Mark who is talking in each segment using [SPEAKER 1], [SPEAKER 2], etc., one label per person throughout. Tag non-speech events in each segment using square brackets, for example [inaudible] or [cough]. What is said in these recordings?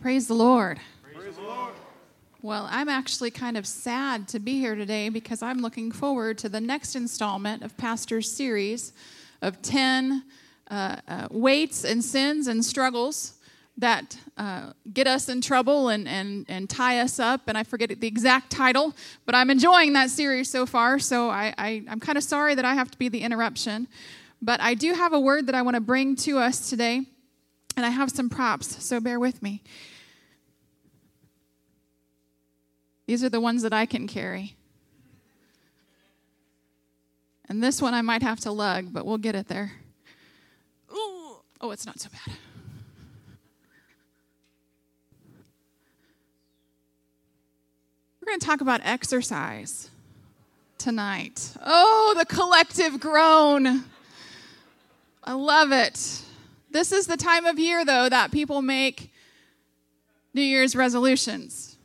[SPEAKER 1] Praise the Lord. Well, I'm actually kind of sad to be here today because I'm looking forward to the next installment of Pastor's series of 10 uh, uh, weights and sins and struggles that uh, get us in trouble and, and, and tie us up. And I forget the exact title, but I'm enjoying that series so far. So I, I, I'm kind of sorry that I have to be the interruption. But I do have a word that I want to bring to us today, and I have some props, so bear with me. These are the ones that I can carry. And this one I might have to lug, but we'll get it there. Oh, it's not so bad. We're going to talk about exercise tonight. Oh, the collective groan. I love it. This is the time of year, though, that people make New Year's resolutions,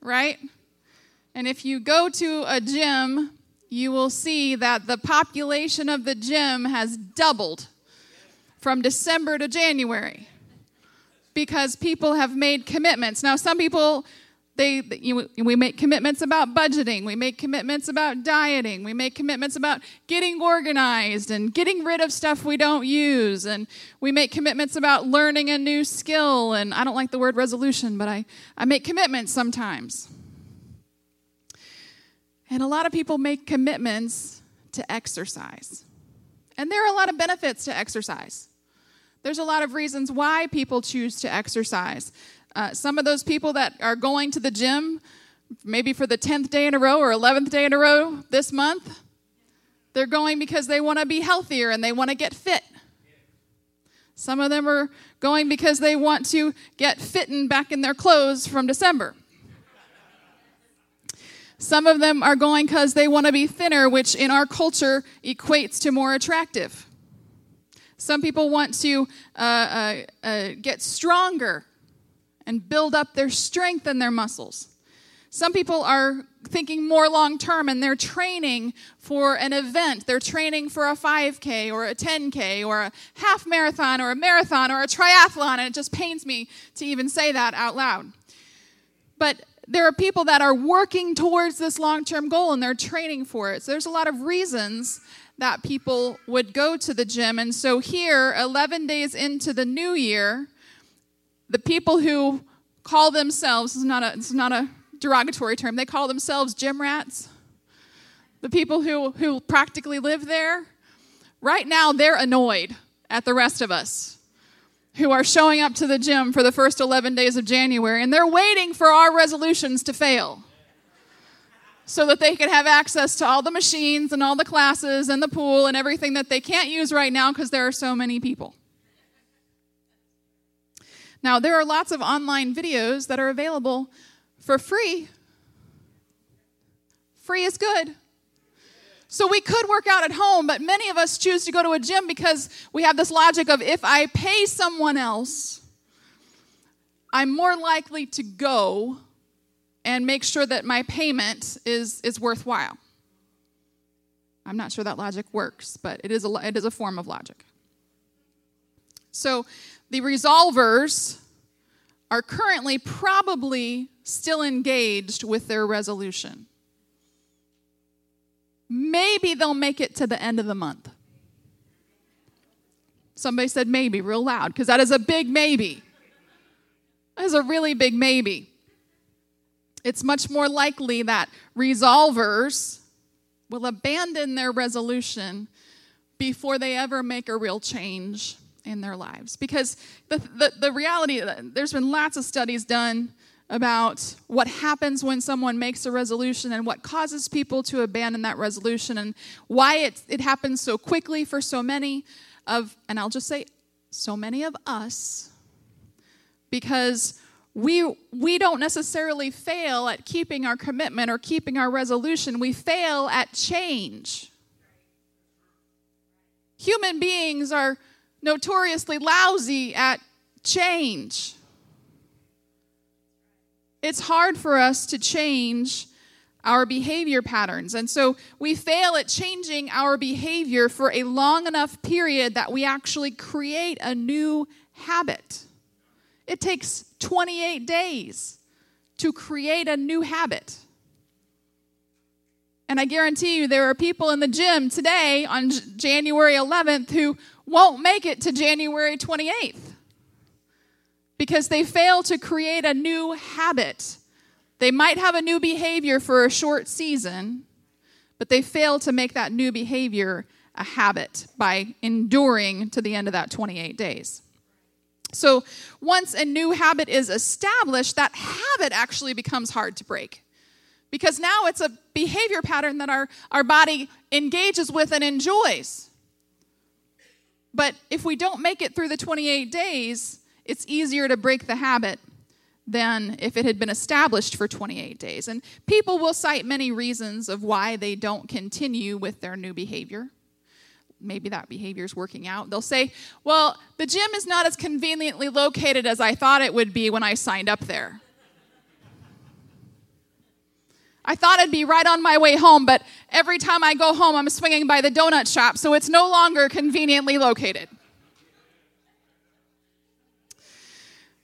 [SPEAKER 1] right? And if you go to a gym, you will see that the population of the gym has doubled from December to January because people have made commitments. Now, some people they you, we make commitments about budgeting we make commitments about dieting we make commitments about getting organized and getting rid of stuff we don't use and we make commitments about learning a new skill and i don't like the word resolution but i, I make commitments sometimes and a lot of people make commitments to exercise. And there are a lot of benefits to exercise. There's a lot of reasons why people choose to exercise. Uh, some of those people that are going to the gym, maybe for the 10th day in a row or 11th day in a row this month, they're going because they want to be healthier and they want to get fit. Some of them are going because they want to get fitting back in their clothes from December. Some of them are going because they want to be thinner, which in our culture equates to more attractive. Some people want to uh, uh, uh, get stronger and build up their strength and their muscles. Some people are thinking more long term and they're training for an event. They're training for a 5K or a 10K or a half marathon or a marathon or a triathlon, and it just pains me to even say that out loud. But there are people that are working towards this long term goal and they're training for it. So there's a lot of reasons that people would go to the gym. And so here, 11 days into the new year, the people who call themselves, is not a, is not a derogatory term, they call themselves gym rats. The people who, who practically live there, right now they're annoyed at the rest of us who are showing up to the gym for the first 11 days of January, and they're waiting for our resolutions to fail so that they can have access to all the machines and all the classes and the pool and everything that they can't use right now because there are so many people. Now, there are lots of online videos that are available for free. Free is good. So we could work out at home, but many of us choose to go to a gym because we have this logic of if I pay someone else, I'm more likely to go and make sure that my payment is, is worthwhile. I'm not sure that logic works, but it is a, it is a form of logic. So the resolvers are currently probably still engaged with their resolution maybe they'll make it to the end of the month. Somebody said maybe real loud because that is a big maybe. That is a really big maybe. It's much more likely that resolvers will abandon their resolution before they ever make a real change in their lives. Because the, the, the reality, uh, there's been lots of studies done about what happens when someone makes a resolution and what causes people to abandon that resolution and why it, it happens so quickly for so many of, and I'll just say, so many of us, because we, we don't necessarily fail at keeping our commitment or keeping our resolution, we fail at change. Human beings are notoriously lousy at change it's hard for us to change our behavior patterns. And so we fail at changing our behavior for a long enough period that we actually create a new habit. it takes 28 days to create a new habit. And I guarantee you, there are people in the gym today on January 11th who won't make it to January 28th because they fail to create a new habit. They might have a new behavior for a short season, but they fail to make that new behavior a habit by enduring to the end of that 28 days. So, once a new habit is established, that habit actually becomes hard to break because now it's a behavior pattern that our, our body engages with and enjoys. But if we don't make it through the 28 days, it's easier to break the habit than if it had been established for 28 days. And people will cite many reasons of why they don't continue with their new behavior. Maybe that behavior is working out. They'll say, Well, the gym is not as conveniently located as I thought it would be when I signed up there. I thought I'd be right on my way home, but every time I go home, I'm swinging by the donut shop, so it's no longer conveniently located.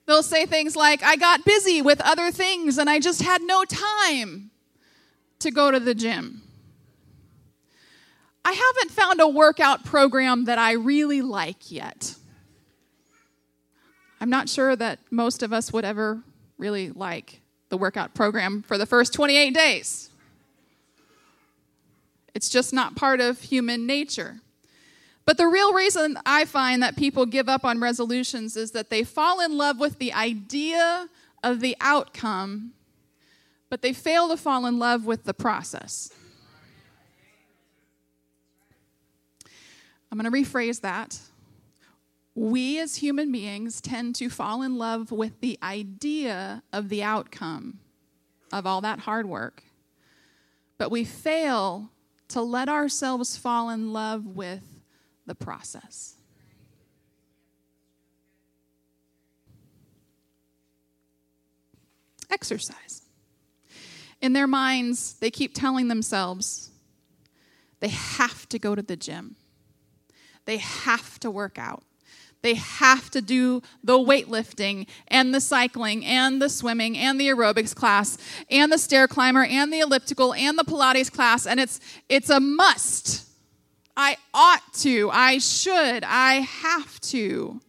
[SPEAKER 1] They'll say things like, I got busy with other things and I just had no time to go to the gym. I haven't found a workout program that I really like yet. I'm not sure that most of us would ever really like the workout program for the first 28 days. It's just not part of human nature. But the real reason I find that people give up on resolutions is that they fall in love with the idea of the outcome, but they fail to fall in love with the process. I'm going to rephrase that we as human beings tend to fall in love with the idea of the outcome of all that hard work. But we fail to let ourselves fall in love with the process. Exercise. In their minds, they keep telling themselves they have to go to the gym, they have to work out. They have to do the weightlifting and the cycling and the swimming and the aerobics class and the stair climber and the elliptical and the Pilates class. And it's, it's a must. I ought to. I should. I have to.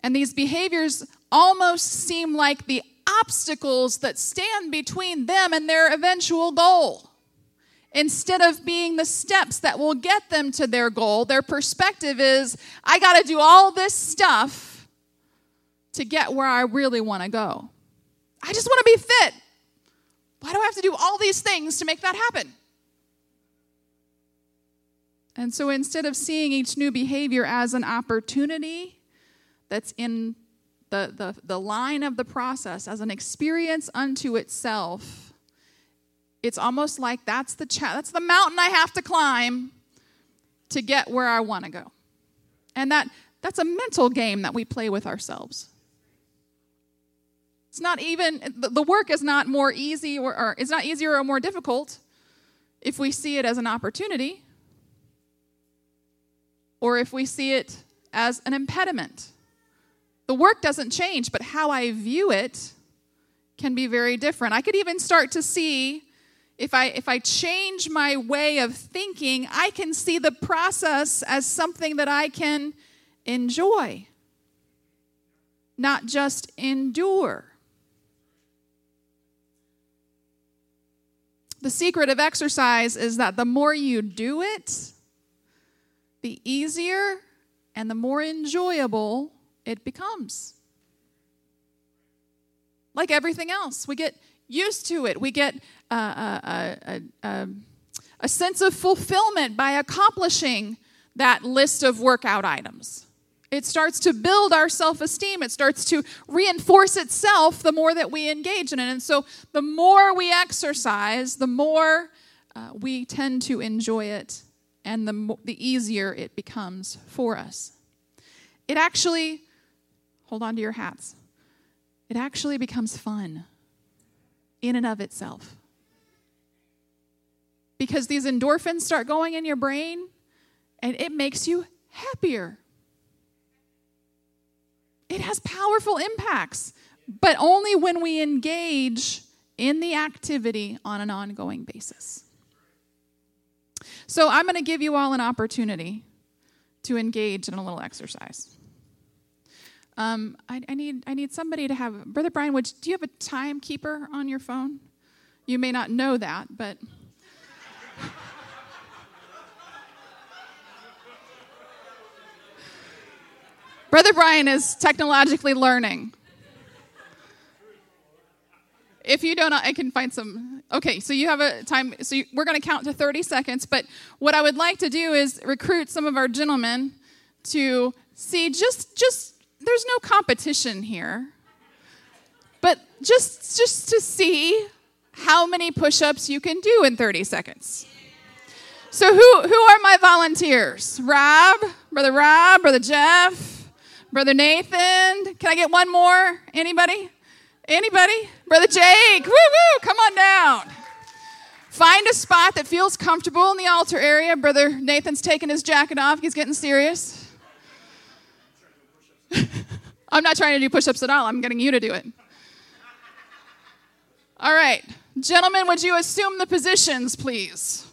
[SPEAKER 1] And these behaviors almost seem like the obstacles that stand between them and their eventual goal instead of being the steps that will get them to their goal, their perspective is I got to do all this stuff to get where I really want to go. I just want to be fit. Why do I have to do all these things to make that happen? And so instead of seeing each new behavior as an opportunity that's in the, the, the line of the process, as an experience unto itself, it's almost like that's the cha- that's the mountain I have to climb to get where I want to go. And that that's a mental game that we play with ourselves. It's not even the work is not more easy or, or it's not easier or more difficult if we see it as an opportunity or if we see it as an impediment. The work doesn't change, but how I view it can be very different. I could even start to see if I, if I change my way of thinking, I can see the process as something that I can enjoy, not just endure. The secret of exercise is that the more you do it, the easier and the more enjoyable it becomes. Like everything else, we get used to it. We get uh, uh, a sense of fulfillment by accomplishing that list of workout items. It starts to build our self esteem. It starts to reinforce itself the more that we engage in it. And so, the more we exercise, the more uh, we tend to enjoy it and the, the easier it becomes for us. It actually, hold on to your hats, it actually becomes fun in and of itself. Because these endorphins start going in your brain and it makes you happier. It has powerful impacts, but only when we engage in the activity on an ongoing basis. So I'm going to give you all an opportunity to engage in a little exercise. Um, I, I, need I need somebody to have Brother Brian. Would do you have a timekeeper on your phone? You may not know that, but Brother Brian is technologically learning. If you don't, I can find some. Okay, so you have a time. So you, we're going to count to 30 seconds. But what I would like to do is recruit some of our gentlemen to see just just there's no competition here, but just just to see how many push-ups you can do in 30 seconds. So who who are my volunteers? Rob, brother Rob, brother Jeff, brother Nathan. Can I get one more? Anybody? Anybody? Brother Jake. Woo woo, come on down. Find a spot that feels comfortable in the altar area. Brother Nathan's taking his jacket off. He's getting serious. [laughs] I'm not trying to do push ups at all. I'm getting you to do it. All right. Gentlemen, would you assume the positions, please?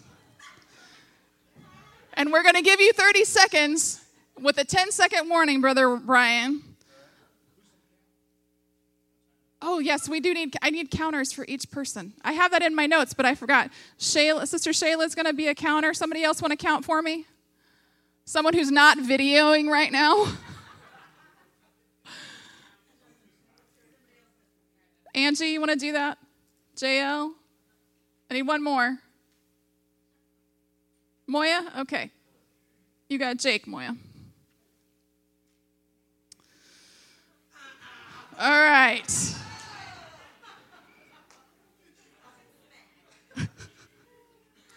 [SPEAKER 1] And we're going to give you 30 seconds with a 10 second warning, Brother Brian. Oh, yes, we do need, I need counters for each person. I have that in my notes, but I forgot. Shayla, Sister Shayla is going to be a counter. Somebody else want to count for me? Someone who's not videoing right now? [laughs] Angie, you want to do that? JL? I need one more. Moya? Okay. You got Jake, Moya. All right.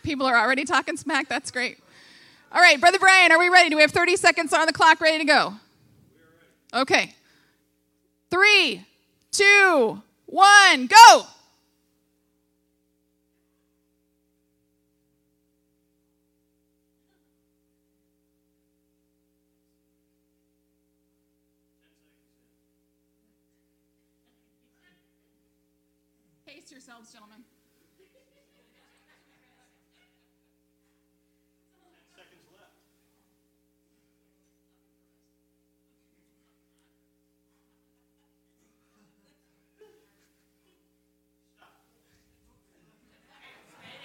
[SPEAKER 1] People are already talking smack. That's great. All right, Brother Brian, are we ready? Do we have 30 seconds on the clock ready to go? Okay. Three, two, one, go. Pace yourselves, gentlemen.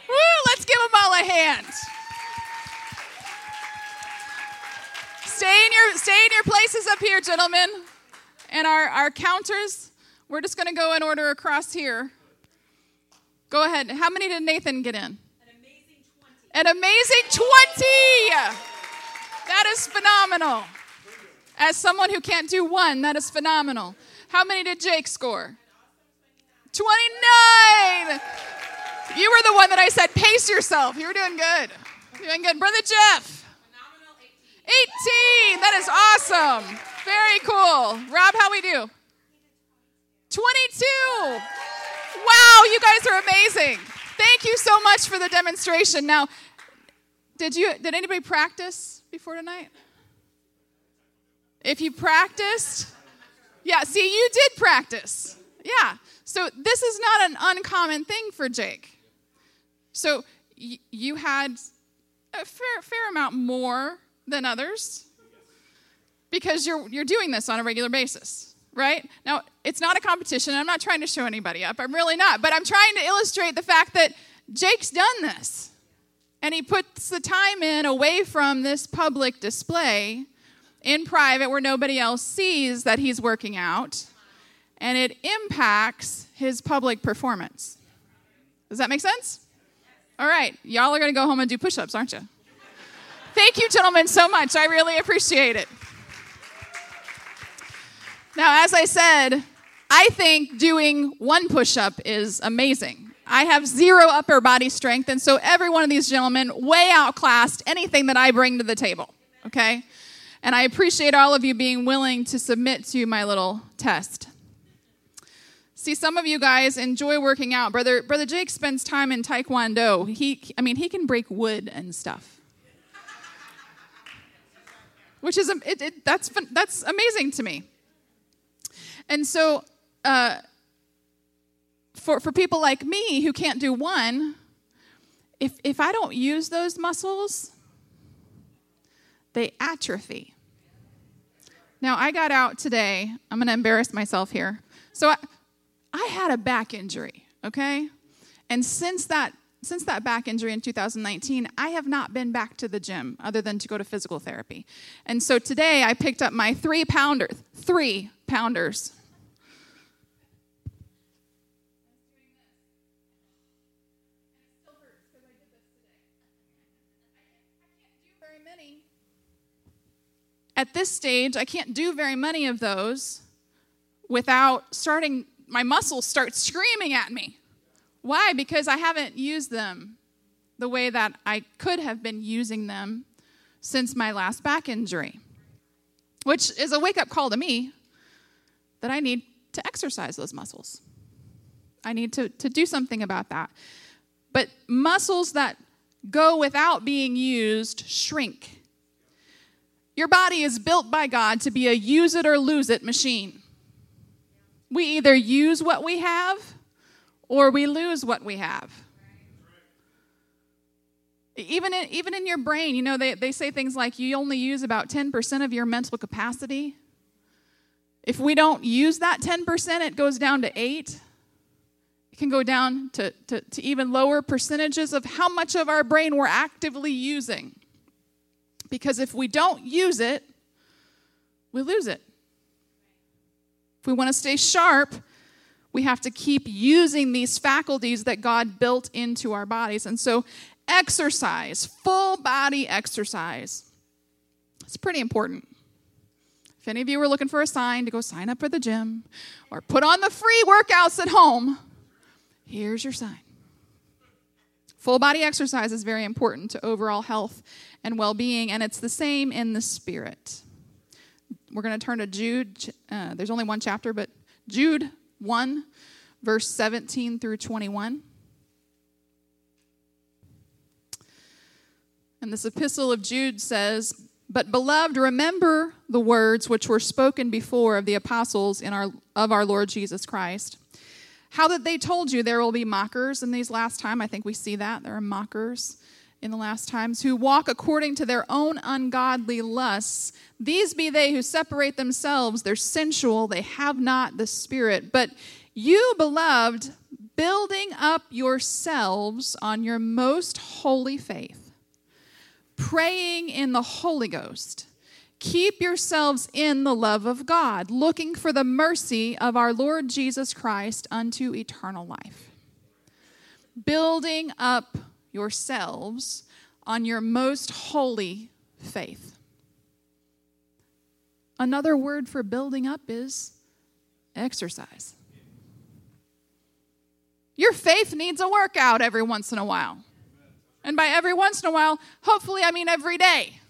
[SPEAKER 1] Woo, let's give them all a hand. Stay in your stay in your places up here, gentlemen. And our, our counters, we're just gonna go in order across here. Go ahead. How many did Nathan get in? An amazing 20. An amazing 20! That is phenomenal. As someone who can't do one, that is phenomenal. How many did Jake score? 29! You were the one that I said, pace yourself. You were doing good. Doing good. Brother Jeff. 18. That is awesome. Very cool. Rob, how we do? 22. Wow, you guys are amazing. Thank you so much for the demonstration. Now, did you did anybody practice before tonight? If you practiced, yeah, see, you did practice. Yeah. So this is not an uncommon thing for Jake. So y- you had a fair fair amount more than others because you're you're doing this on a regular basis right? Now, it's not a competition. I'm not trying to show anybody up. I'm really not. But I'm trying to illustrate the fact that Jake's done this. And he puts the time in away from this public display in private where nobody else sees that he's working out. And it impacts his public performance. Does that make sense? All right. Y'all are going to go home and do push ups, aren't you? Thank you, gentlemen, so much. I really appreciate it. Now, as I said, I think doing one push up is amazing. I have zero upper body strength, and so every one of these gentlemen way outclassed anything that I bring to the table, okay? And I appreciate all of you being willing to submit to my little test. See, some of you guys enjoy working out. Brother, Brother Jake spends time in Taekwondo. He, I mean, he can break wood and stuff. Which is, it, it, that's, that's amazing to me. And so, uh, for, for people like me who can't do one, if, if I don't use those muscles, they atrophy. Now, I got out today. I'm going to embarrass myself here. So, I, I had a back injury, okay? And since that since that back injury in 2019, I have not been back to the gym other than to go to physical therapy. And so today I picked up my three pounder, three pounders. At this stage, I can't do very many of those without starting, my muscles start screaming at me. Why? Because I haven't used them the way that I could have been using them since my last back injury, which is a wake up call to me that I need to exercise those muscles. I need to, to do something about that. But muscles that go without being used shrink. Your body is built by God to be a use it or lose it machine. We either use what we have or we lose what we have. Even in, even in your brain, you know, they, they say things like you only use about 10% of your mental capacity. If we don't use that 10%, it goes down to 8. It can go down to, to, to even lower percentages of how much of our brain we're actively using. Because if we don't use it, we lose it. If we want to stay sharp, we have to keep using these faculties that God built into our bodies. And so, exercise, full body exercise, it's pretty important. If any of you are looking for a sign to go sign up for the gym or put on the free workouts at home, here's your sign. Full body exercise is very important to overall health and well being, and it's the same in the spirit. We're going to turn to Jude. Uh, there's only one chapter, but Jude 1, verse 17 through 21. And this epistle of Jude says, But beloved, remember the words which were spoken before of the apostles in our, of our Lord Jesus Christ. How that they told you there will be mockers in these last time. I think we see that. There are mockers in the last times who walk according to their own ungodly lusts. These be they who separate themselves. They're sensual, they have not the Spirit. But you, beloved, building up yourselves on your most holy faith, praying in the Holy Ghost. Keep yourselves in the love of God, looking for the mercy of our Lord Jesus Christ unto eternal life. Building up yourselves on your most holy faith. Another word for building up is exercise. Your faith needs a workout every once in a while. And by every once in a while, hopefully, I mean every day.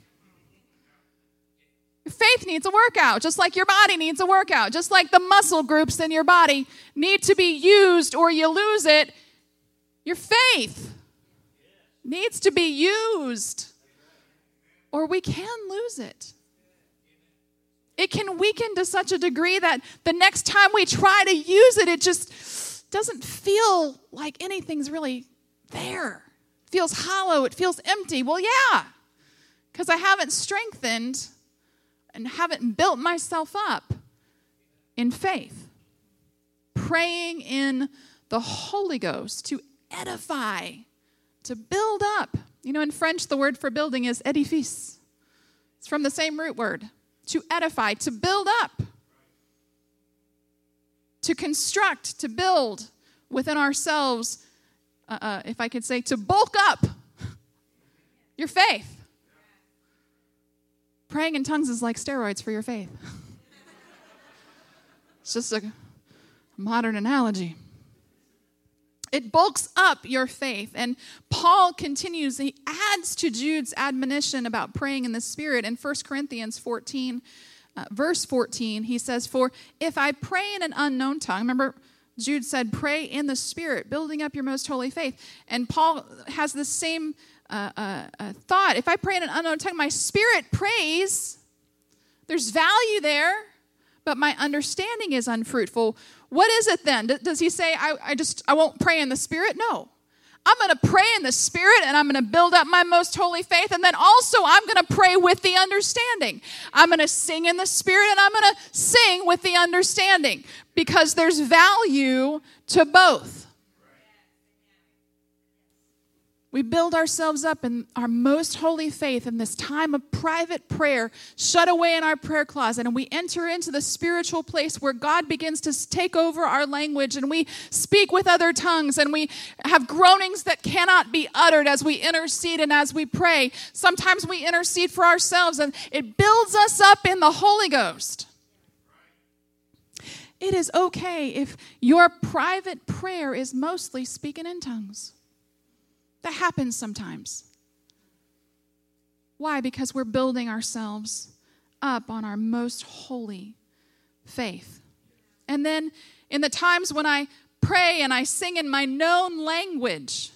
[SPEAKER 1] Your faith needs a workout, just like your body needs a workout, just like the muscle groups in your body need to be used or you lose it. Your faith needs to be used, or we can lose it. It can weaken to such a degree that the next time we try to use it, it just doesn't feel like anything's really there. It feels hollow, it feels empty. Well, yeah, because I haven't strengthened and haven't built myself up in faith. Praying in the Holy Ghost to edify to build up. You know, in French, the word for building is edifice. It's from the same root word to edify, to build up, to construct, to build within ourselves, uh, uh, if I could say, to bulk up [laughs] your faith. Praying in tongues is like steroids for your faith. [laughs] it's just a modern analogy. It bulks up your faith. And Paul continues, he adds to Jude's admonition about praying in the Spirit in 1 Corinthians 14, uh, verse 14. He says, For if I pray in an unknown tongue, remember, Jude said, pray in the Spirit, building up your most holy faith. And Paul has the same uh thought. If I pray in an unknown tongue, my spirit prays, there's value there, but my understanding is unfruitful. What is it then? Does he say, I, I just, I won't pray in the Spirit? No. I'm going to pray in the Spirit and I'm going to build up my most holy faith. And then also, I'm going to pray with the understanding. I'm going to sing in the Spirit and I'm going to sing with the understanding because there's value to both. We build ourselves up in our most holy faith in this time of private prayer, shut away in our prayer closet, and we enter into the spiritual place where God begins to take over our language and we speak with other tongues and we have groanings that cannot be uttered as we intercede and as we pray. Sometimes we intercede for ourselves and it builds us up in the Holy Ghost. It is okay if your private prayer is mostly speaking in tongues. That happens sometimes. Why? Because we're building ourselves up on our most holy faith. And then in the times when I pray and I sing in my known language,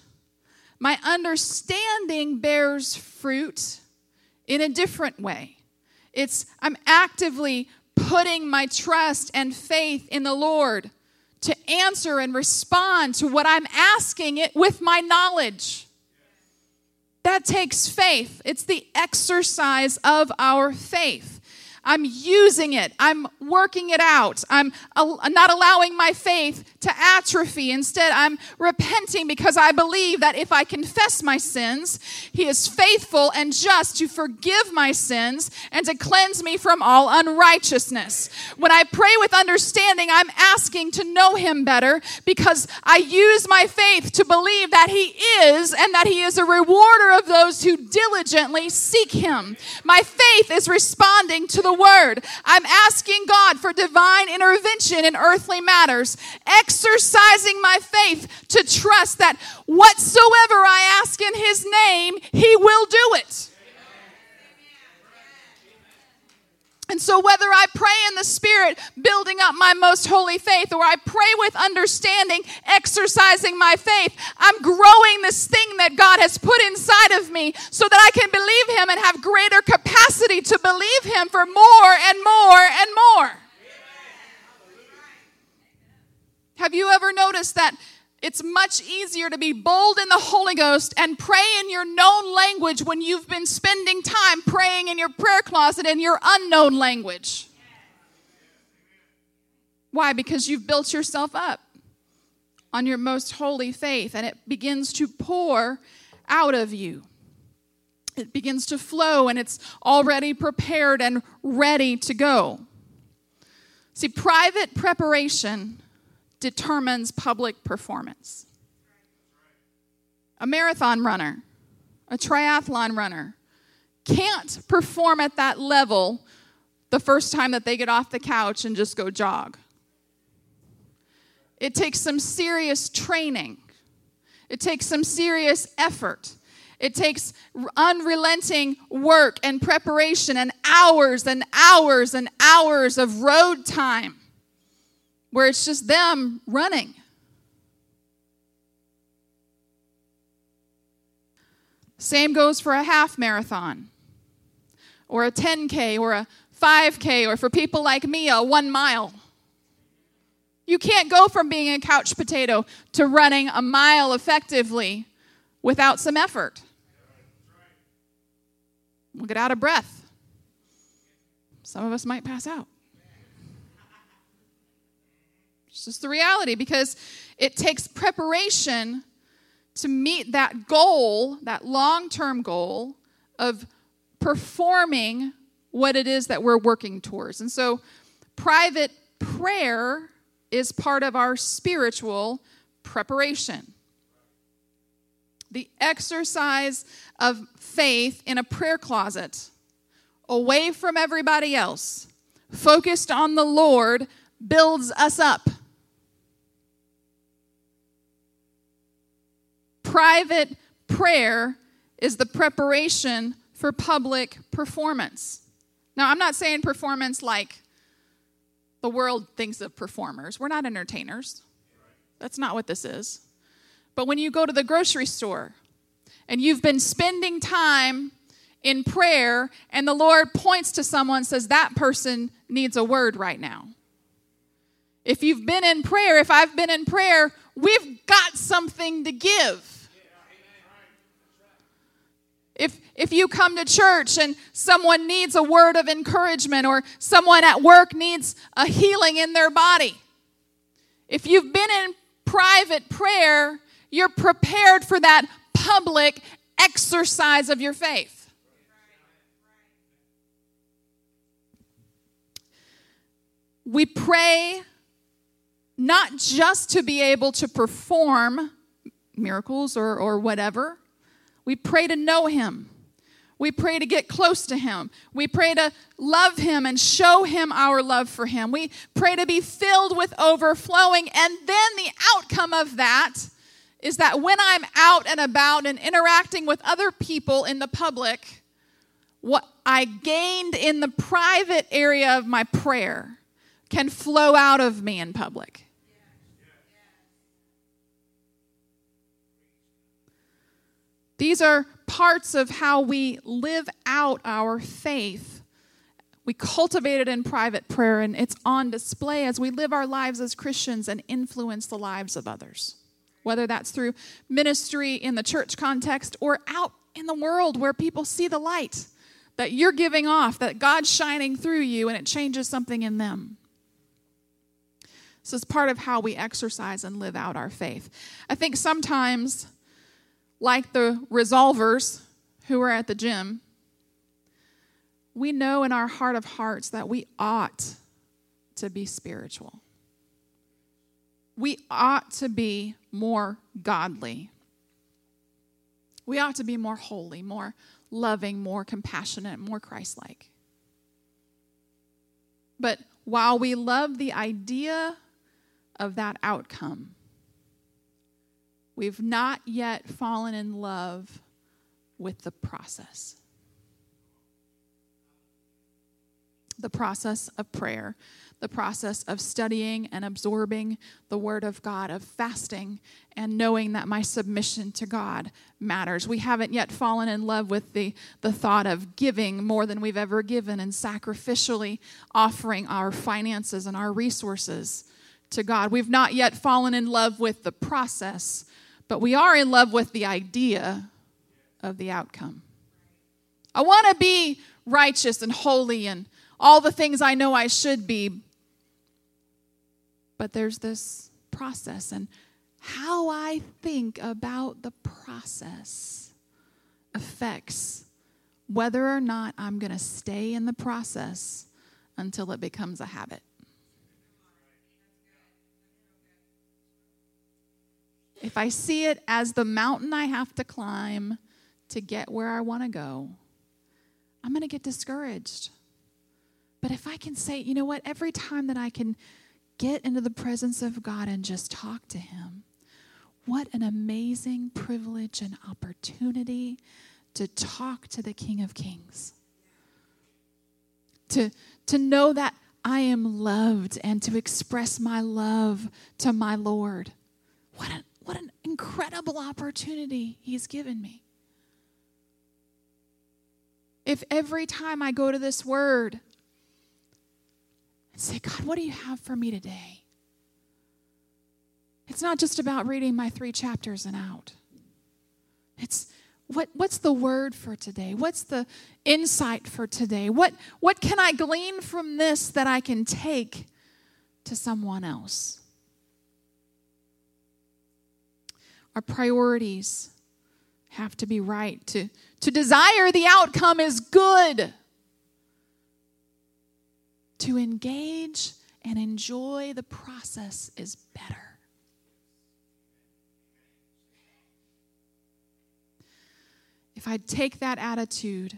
[SPEAKER 1] my understanding bears fruit in a different way. It's I'm actively putting my trust and faith in the Lord to answer and respond to what I'm asking it with my knowledge. That takes faith. It's the exercise of our faith. I'm using it. I'm working it out. I'm not allowing my faith to atrophy. Instead, I'm repenting because I believe that if I confess my sins, He is faithful and just to forgive my sins and to cleanse me from all unrighteousness. When I pray with understanding, I'm asking to know Him better because I use my faith to believe that He is and that He is a rewarder of those who diligently seek Him. My faith is responding to the word. I'm asking God for divine intervention in earthly matters, exercising my faith to trust that whatsoever I ask in his name, he will do it. And so, whether I pray in the Spirit, building up my most holy faith, or I pray with understanding, exercising my faith, I'm growing this thing that God has put inside of me so that I can believe Him and have greater capacity to believe Him for more and more and more. Have you ever noticed that it's much easier to be bold in the Holy Ghost and pray in your known language when you've been spending time praying in your prayer closet in your unknown language. Why? Because you've built yourself up on your most holy faith and it begins to pour out of you. It begins to flow and it's already prepared and ready to go. See, private preparation determines public performance. A marathon runner, a triathlon runner, can't perform at that level the first time that they get off the couch and just go jog. It takes some serious training. It takes some serious effort. It takes unrelenting work and preparation and hours and hours and hours of road time where it's just them running. Same goes for a half marathon, or a 10K, or a 5K, or for people like me, a one mile. You can't go from being a couch potato to running a mile effectively without some effort. We'll get out of breath. Some of us might pass out. It's just the reality because it takes preparation to meet that goal, that long term goal of performing what it is that we're working towards. And so, private prayer is part of our spiritual preparation. The exercise of faith in a prayer closet, away from everybody else, focused on the Lord, builds us up. Private prayer is the preparation for public performance. Now, I'm not saying performance like the world thinks of performers. We're not entertainers. That's not what this is. But when you go to the grocery store and you've been spending time in prayer and the Lord points to someone says that person needs a word right now. If you've been in prayer, if I've been in prayer, we've got something to give. If, if you come to church and someone needs a word of encouragement or someone at work needs a healing in their body, if you've been in private prayer, you're prepared for that public exercise of your faith. We pray not just to be able to perform miracles or, or whatever we pray to know Him. We pray to get close to Him. We pray to love Him and show Him our love for Him. We pray to be filled with overflowing. And then the outcome of that is that when I'm out and about and interacting with other people in the public, what I gained in the private area of my prayer can flow out of me in public. These are parts of how we live out our faith. We cultivate it in private prayer, and it's on display as we live our lives as Christians and influence the lives of others, whether that's through ministry in the church context or out in the world where people see the light that you're giving off, that God's shining through you, and it changes something in them. So it's part of how we exercise and live out our faith. I think sometimes like the resolvers who are at the gym, we know in our heart of hearts that we ought to be spiritual. We ought to be more godly. We ought to be more holy, more loving, more compassionate, more Christ like. But while we love the idea of that outcome, We've not yet fallen in love with the process. The process of prayer, the process of studying and absorbing the Word of God, of fasting and knowing that my submission to God matters. We haven't yet fallen in love with the, the thought of giving more than we've ever given and sacrificially offering our finances and our resources to God. We've not yet fallen in love with the process but we are in love with the idea of the outcome. I want to be righteous and holy and all the things I know I should be. But there's this process, and how I think about the process affects whether or not I'm going to stay in the process until it becomes a habit. If I see it as the mountain I have to climb to get where I want to go, I'm going to get discouraged. But if I can say, you know what, every time that I can get into the presence of God and just talk to Him, what an amazing privilege and opportunity to talk to the King of Kings. To, to know that I am loved and to express my love to my Lord. What an what an incredible opportunity He's given me. If every time I go to this word and say, God, what do you have for me today? It's not just about reading my three chapters and out. It's what, what's the word for today? What's the insight for today? What, what can I glean from this that I can take to someone else? Our priorities have to be right. To, to desire the outcome is good. To engage and enjoy the process is better. If I take that attitude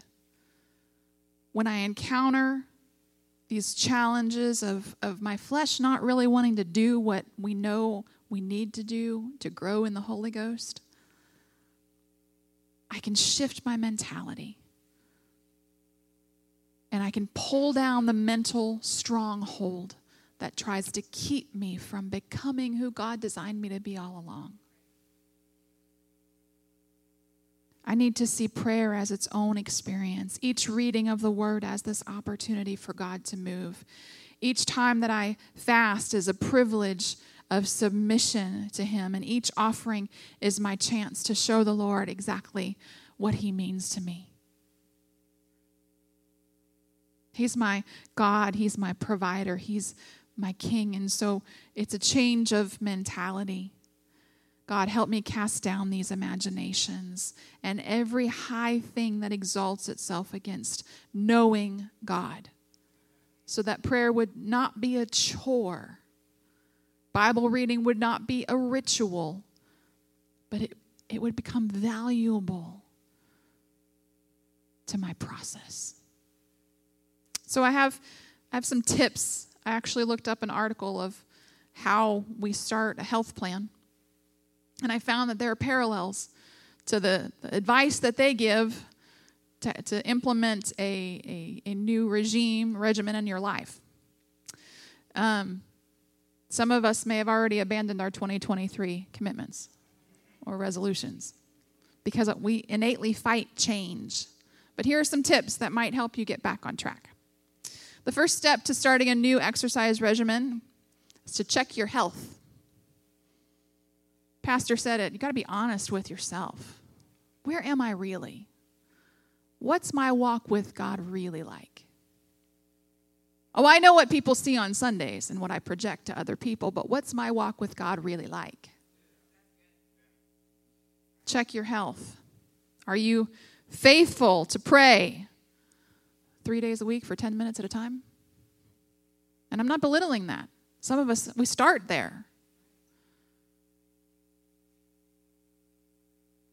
[SPEAKER 1] when I encounter these challenges of, of my flesh not really wanting to do what we know we need to do to grow in the Holy Ghost, I can shift my mentality. And I can pull down the mental stronghold that tries to keep me from becoming who God designed me to be all along. I need to see prayer as its own experience, each reading of the word as this opportunity for God to move. Each time that I fast is a privilege of submission to Him, and each offering is my chance to show the Lord exactly what He means to me. He's my God, He's my provider, He's my King, and so it's a change of mentality. God, help me cast down these imaginations and every high thing that exalts itself against knowing God, so that prayer would not be a chore. Bible reading would not be a ritual, but it, it would become valuable to my process. So I have, I have some tips. I actually looked up an article of how we start a health plan and I found that there are parallels to the, the advice that they give to, to implement a, a, a, new regime, regimen in your life. Um, some of us may have already abandoned our 2023 commitments or resolutions because we innately fight change. But here are some tips that might help you get back on track. The first step to starting a new exercise regimen is to check your health. Pastor said it, you got to be honest with yourself. Where am I really? What's my walk with God really like? Oh, I know what people see on Sundays and what I project to other people, but what's my walk with God really like? Check your health. Are you faithful to pray three days a week for 10 minutes at a time? And I'm not belittling that. Some of us, we start there.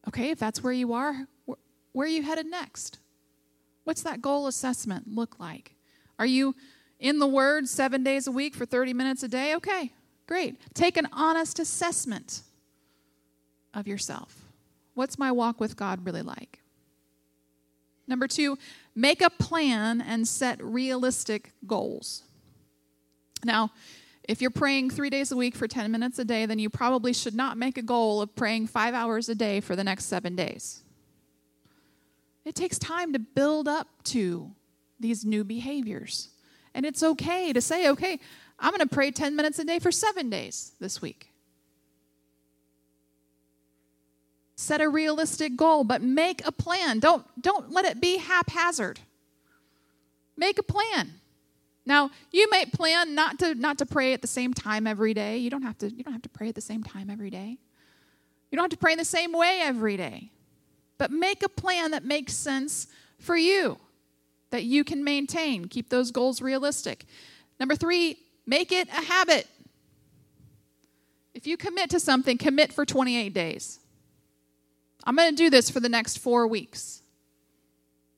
[SPEAKER 1] Okay, if that's where you are, where are you headed next? What's that goal assessment look like? Are you in the Word seven days a week for 30 minutes a day? Okay, great. Take an honest assessment of yourself. What's my walk with God really like? Number two, make a plan and set realistic goals. Now, if you're praying three days a week for 10 minutes a day, then you probably should not make a goal of praying five hours a day for the next seven days. It takes time to build up to these new behaviors. And it's okay to say, okay, I'm going to pray 10 minutes a day for seven days this week. Set a realistic goal, but make a plan. Don't, don't let it be haphazard. Make a plan. Now, you may plan not to not to pray at the same time every day. You don't have to you don't have to pray at the same time every day. You don't have to pray in the same way every day. But make a plan that makes sense for you that you can maintain. Keep those goals realistic. Number 3, make it a habit. If you commit to something, commit for 28 days. I'm going to do this for the next 4 weeks.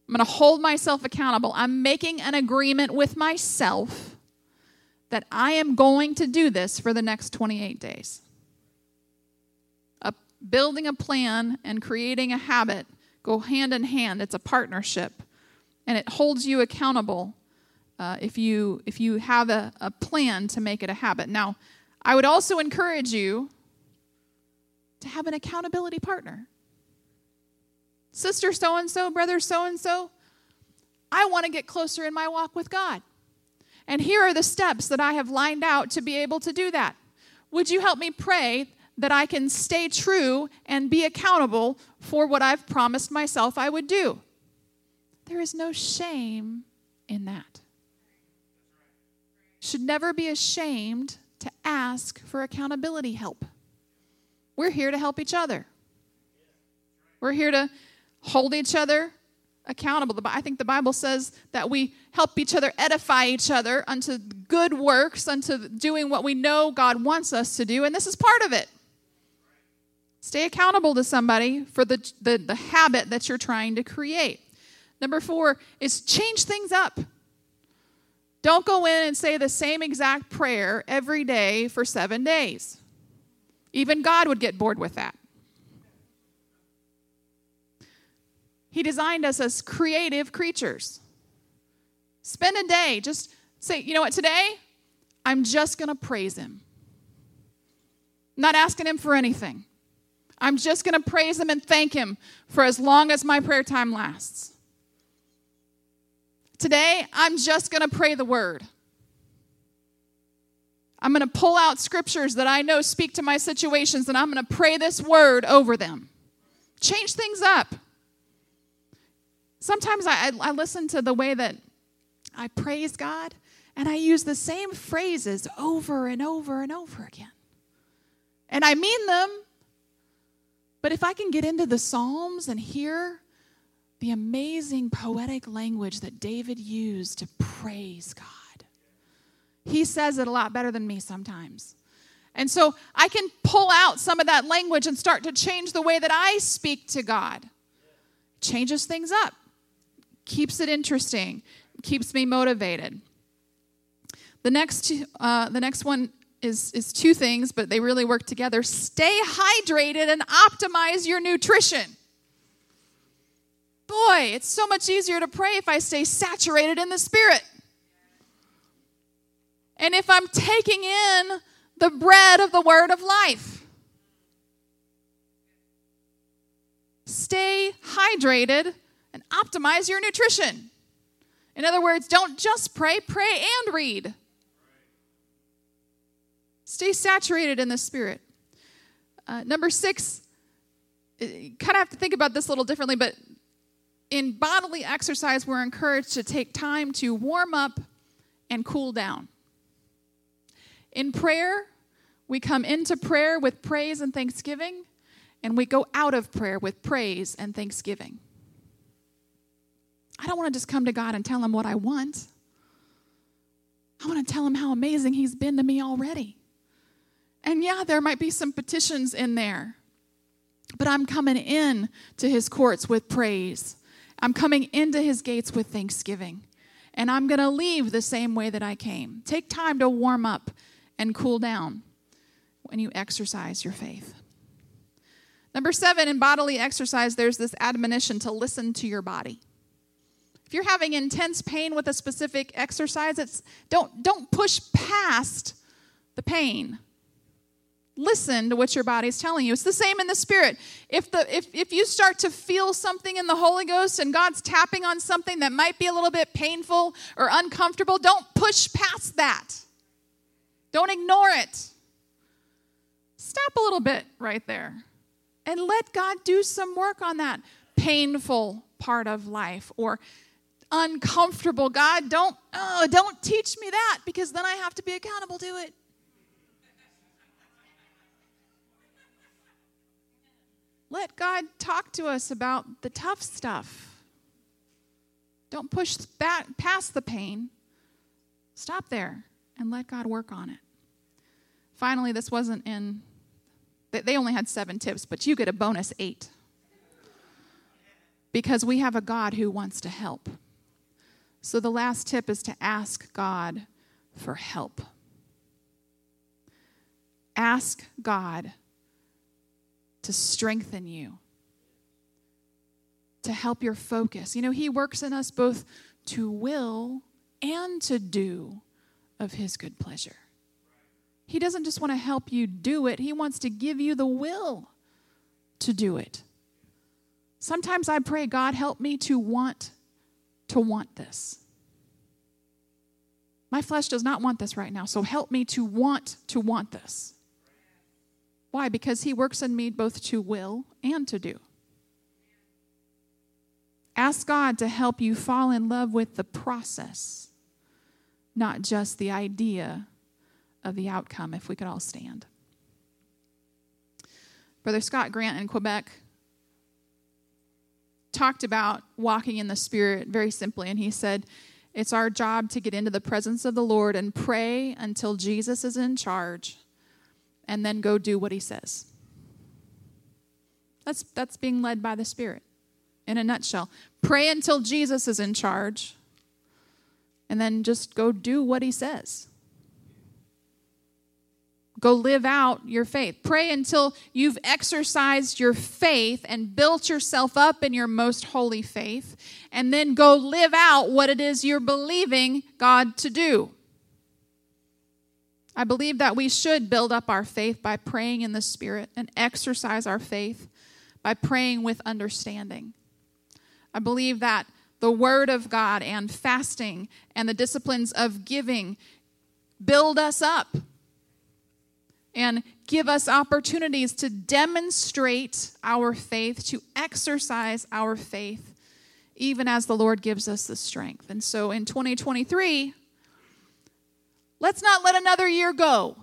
[SPEAKER 1] I'm going to hold myself accountable. I'm making an agreement with myself that I am going to do this for the next 28 days. A, building a plan and creating a habit go hand in hand. It's a partnership, and it holds you accountable uh, if you if you have a, a plan to make it a habit. Now, I would also encourage you to have an accountability partner sister so and so, brother so and so, I want to get closer in my walk with God. And here are the steps that I have lined out to be able to do that. Would you help me pray that I can stay true and be accountable for what I've promised myself I would do? There is no shame in that. Should never be ashamed to ask for accountability help. We're here to help each other. We're here to hold each other accountable. I think the Bible says that we help each other edify each other unto good works, unto doing what we know God wants us to do, and this is part of it. Stay accountable to somebody for the, the, the habit that you're trying to create. Number four is change things up. Don't go in and say the same exact prayer every day for seven days. Even God would get bored with that. He designed us as creative creatures. Spend a day, just say, you know what, today I'm just going to praise Him. I'm not asking Him for anything. I'm just going to praise Him and thank Him for as long as my prayer time lasts. Today, I'm just going to pray the Word. I'm going to pull out scriptures that I know speak to my situations and I'm going to pray this word over them. Change things up. Sometimes I, I, listen to the way that I praise God and I use the same phrases over and over and over again. And I mean them, but if I can get into the Psalms and hear the amazing poetic language that David used to praise God, he says it a lot better than me sometimes. And so I can pull out some of that language and start to change the way that I speak to God. Changes things up, keeps it interesting, keeps me motivated. The next, uh, the next one is, is two things, but they really work together. Stay hydrated and optimize your nutrition. Boy, it's so much easier to pray if I stay saturated in the Spirit. And if I'm taking in the bread of the word of life, stay hydrated and optimize your nutrition. In other words, don't just pray, pray and read. Stay saturated in the Spirit. Uh, number six, kind of have to think about this a little differently, but in bodily exercise, we're encouraged to take time to warm up and cool down. In prayer, we come into prayer with praise and thanksgiving, and we go out of prayer with praise and thanksgiving. I don't want to just come to God and tell him what I want. I want to tell him how amazing he's been to me already. And yeah, there might be some petitions in there, but I'm coming in to his courts with praise. I'm coming into his gates with thanksgiving. And I'm going to leave the same way that I came. Take time to warm up and cool down when you exercise your faith. Number seven, in bodily exercise, there's this admonition to listen to your body. If you're having intense pain with a specific exercise, it's don't don't push past the pain. Listen to what your body's telling you. It's the same in the spirit. If the if if you start to feel something in the Holy Ghost and God's tapping on something that might be a little bit painful or uncomfortable, don't push past that. Don't ignore it. Stop a little bit right there and let God do some work on that painful part of life or uncomfortable. God, don't oh, don't teach me that because then I have to be accountable to it. Let God talk to us about the tough stuff. Don't push back past the pain. Stop there and let God work on it. Finally, this wasn't in, they only had seven tips, but you get a bonus eight. Because we have a God who wants to help. So the last tip is to ask God for help. Ask God to strengthen you, to help your focus. You know, He works in us both to will and to do of His good pleasure. He doesn't just want to help you do it, He wants to give you the will to do it. Sometimes I pray, God, help me to want to want this. My flesh does not want this right now, so help me to want to want this. Why? Because He works in me both to will and to do. Ask God to help you fall in love with the process not just the idea of the outcome, if we could all stand. Brother Scott Grant in Quebec talked about walking in the Spirit very simply, and he said, It's our job to get into the presence of the Lord and pray until Jesus is in charge, and then go do what he says. That's, that's being led by the Spirit in a nutshell. Pray until Jesus is in charge, and then just go do what he says. Go live out your faith. Pray until you've exercised your faith and built yourself up in your most holy faith, and then go live out what it is you're believing God to do. I believe that we should build up our faith by praying in the Spirit and exercise our faith by praying with understanding. I believe that the Word of God and fasting and the disciplines of giving build us up and give us opportunities to demonstrate our faith, to exercise our faith, even as the Lord gives us the strength. And so in 2023, let's not let another year go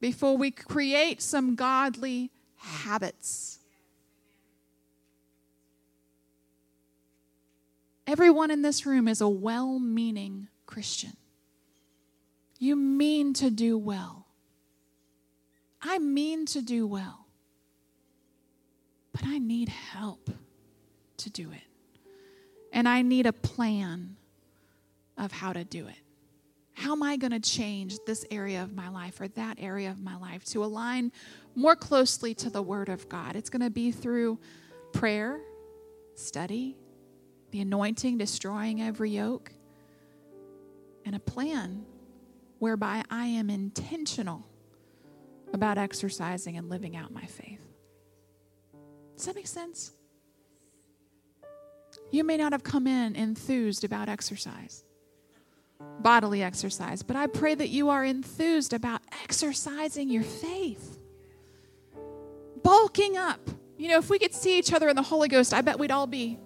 [SPEAKER 1] before we create some godly habits. Everyone in this room is a well meaning Christian. You mean to do well. I mean to do well. But I need help to do it. And I need a plan of how to do it. How am I going to change this area of my life or that area of my life to align more closely to the Word of God? It's going to be through prayer, study, the anointing destroying every yoke, and a plan whereby I am intentional about exercising and living out my faith. Does that make sense? You may not have come in enthused about exercise bodily exercise, but I pray that you are enthused about exercising your faith, bulking up. You know, if we could see each other in the Holy Ghost, I bet we'd all be.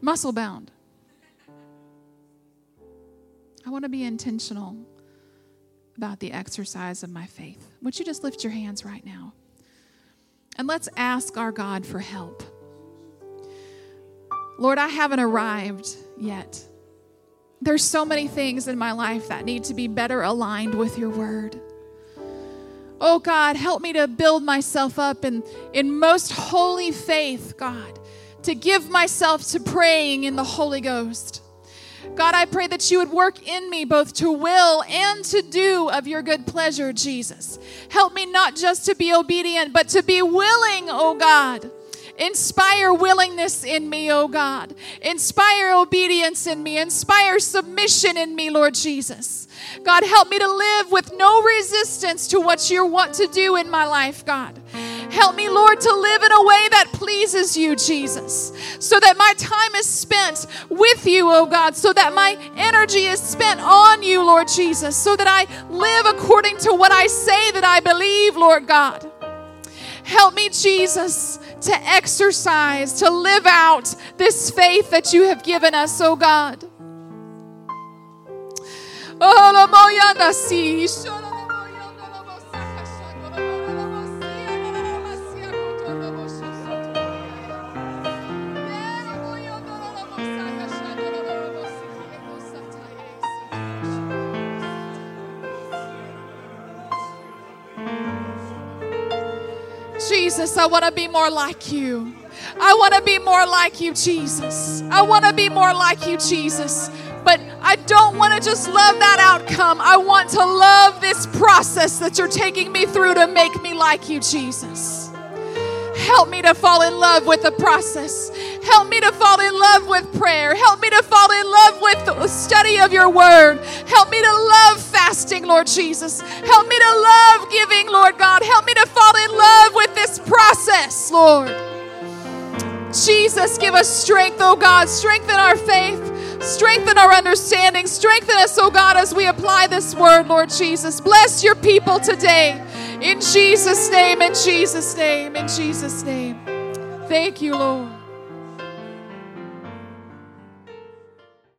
[SPEAKER 1] Muscle bound. I want to be intentional about the exercise of my faith. Would you just lift your hands right now? And let's ask our God for help. Lord, I haven't arrived yet. There's so many things in my life that need to be better aligned with your word. Oh God, help me to build myself up in, in most holy faith, God, to give myself to praying in the Holy Ghost. God, I pray that you would work in me both to will and to do of your good pleasure, Jesus. Help me not just to be obedient, but to be willing, oh God Inspire willingness in me, oh God. Inspire obedience in me. Inspire submission in me, Lord Jesus. God, help me to live with no resistance to what you want to do in my life, God. Help me, Lord, to live in a way that pleases you, Jesus, so that my time is spent with you, oh God, so that my energy is spent on you, Lord Jesus, so that I live according to what I say that I believe, Lord God. Help me, Jesus, to exercise, to live out this faith that you have given us, oh God. Oh, Jesus, I want to be more like you. I want to be more like you, Jesus. I want to be more like you, Jesus. But I don't want to just love that outcome. I want to love this process that you're taking me through to make me like you, Jesus. Help me to fall in love with the process. Help me to fall in love with prayer. Help me to fall in love with the study of your word. Help me to love fasting, Lord Jesus. Help me to love giving, Lord God. Help me to fall in love with this process, Lord. Jesus, give us strength, oh God. Strengthen our faith. Strengthen our understanding. Strengthen us, oh God, as we apply this word, Lord Jesus. Bless your people today. In Jesus' name, in Jesus' name, in Jesus' name. Thank you, Lord.